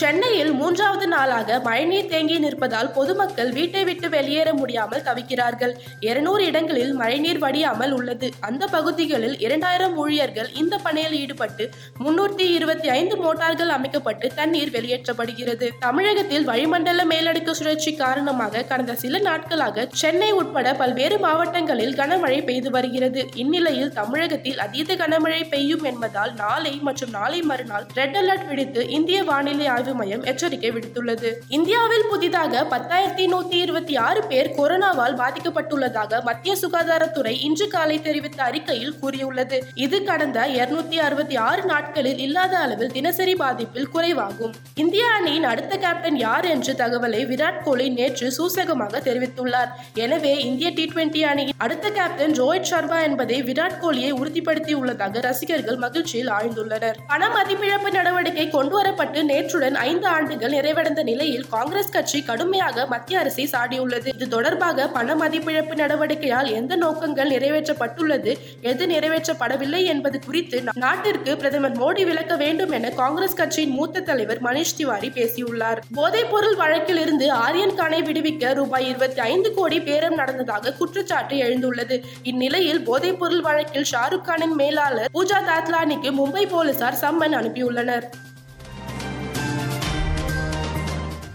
சென்னையில் மூன்றாவது நாளாக மழைநீர் தேங்கி நிற்பதால் பொதுமக்கள் வீட்டை விட்டு வெளியேற முடியாமல் தவிக்கிறார்கள். இருநூறு இடங்களில் மழைநீர் வடியாமல் உள்ளது. அந்த பகுதிகளில் இரண்டாயிரம் ஊழியர்கள் இந்த பணியில் ஈடுபட்டு முன்னூற்றி இருபத்தி ஐந்து மோட்டார்கள் அமைக்கப்பட்டு தண்ணீர் வெளியேற்றப்படுகிறது. தமிழகத்தில் வளிமண்டல மேலடுக்கு சுழற்சி காரணமாக கடந்த சில நாட்களாக சென்னை உட்பட பல்வேறு மாவட்டங்களில் கனமழை பெய்து வருகிறது. இந்நிலையில் தமிழகத்தில் அதீத கனமழை பெய்யும் என்பதால் நாளை மற்றும் நாளை மறுநாள் ரெட் அலர்ட் விடுத்து இந்திய வானிலை ஆய்வு மையம் எச்சரிக்கை விடுத்துள்ளது. இந்தியாவில் புதிதாக பத்தாயிரத்தி நூத்தி இருபத்தி ஆறு பேர் கொரோனாவால் பாதிக்கப்பட்டுள்ளதாக மத்திய சுகாதாரத்துறை இன்று காலை தெரிவித்த அறிக்கையில் கூறியுள்ளது. இது கடந்த இருநூத்தி அறுபத்தி ஆறு நாட்களில் இல்லாத அளவில் தினசரி பாதிப்பில் குறைவாகும். இந்திய அணியின் அடுத்த கேப்டன் யார் என்ற தகவலை விராட் கோலி நேற்று சூசகமாக தெரிவித்துள்ளார். எனவே இந்திய டி டுவெண்டி அணியின் அடுத்த கேப்டன் ரோஹித் சர்மா என்பதை விராட் கோலியை உறுதிப்படுத்தியுள்ளதாக ரசிகர்கள் மகிழ்ச்சியில் ஆழ்ந்துள்ளனர். பண மதிப்பிழப்பு நடவடிக்கை கொண்டுவரப்பட்டு நேற்றுடன் ஐந்து ஆண்டுகள் நிறைவடைந்த நிலையில் காங்கிரஸ் கட்சி கடுமையாக மத்திய அரசை சாடியுள்ளது. இது தொடர்பாக பண மதிப்பிழப்பு நடவடிக்கையால் எந்த நோக்கங்கள் நிறைவேற்றப்பட்டுள்ளது எது நிறைவேற்றப்படவில்லை என்பது குறித்து நாட்டிற்கு பிரதமர் மோடி விளக்க வேண்டும் என காங்கிரஸ் கட்சியின் மூத்த தலைவர் மனிஷ் திவாரி பேசியுள்ளார். போதைப் பொருள் வழக்கில் இருந்து ஆரியன் கானை விடுவிக்க ரூபாய் இருபத்தி ஐந்து கோடி பேரம் நடந்ததாக குற்றச்சாட்டு எழுந்துள்ளது. இந்நிலையில் போதைப் பொருள் வழக்கில் ஷாருக் கானின் மேலாளர் பூஜா தாத்லானிக்கு மும்பை போலீசார் சம்மன் அனுப்பியுள்ளனர்.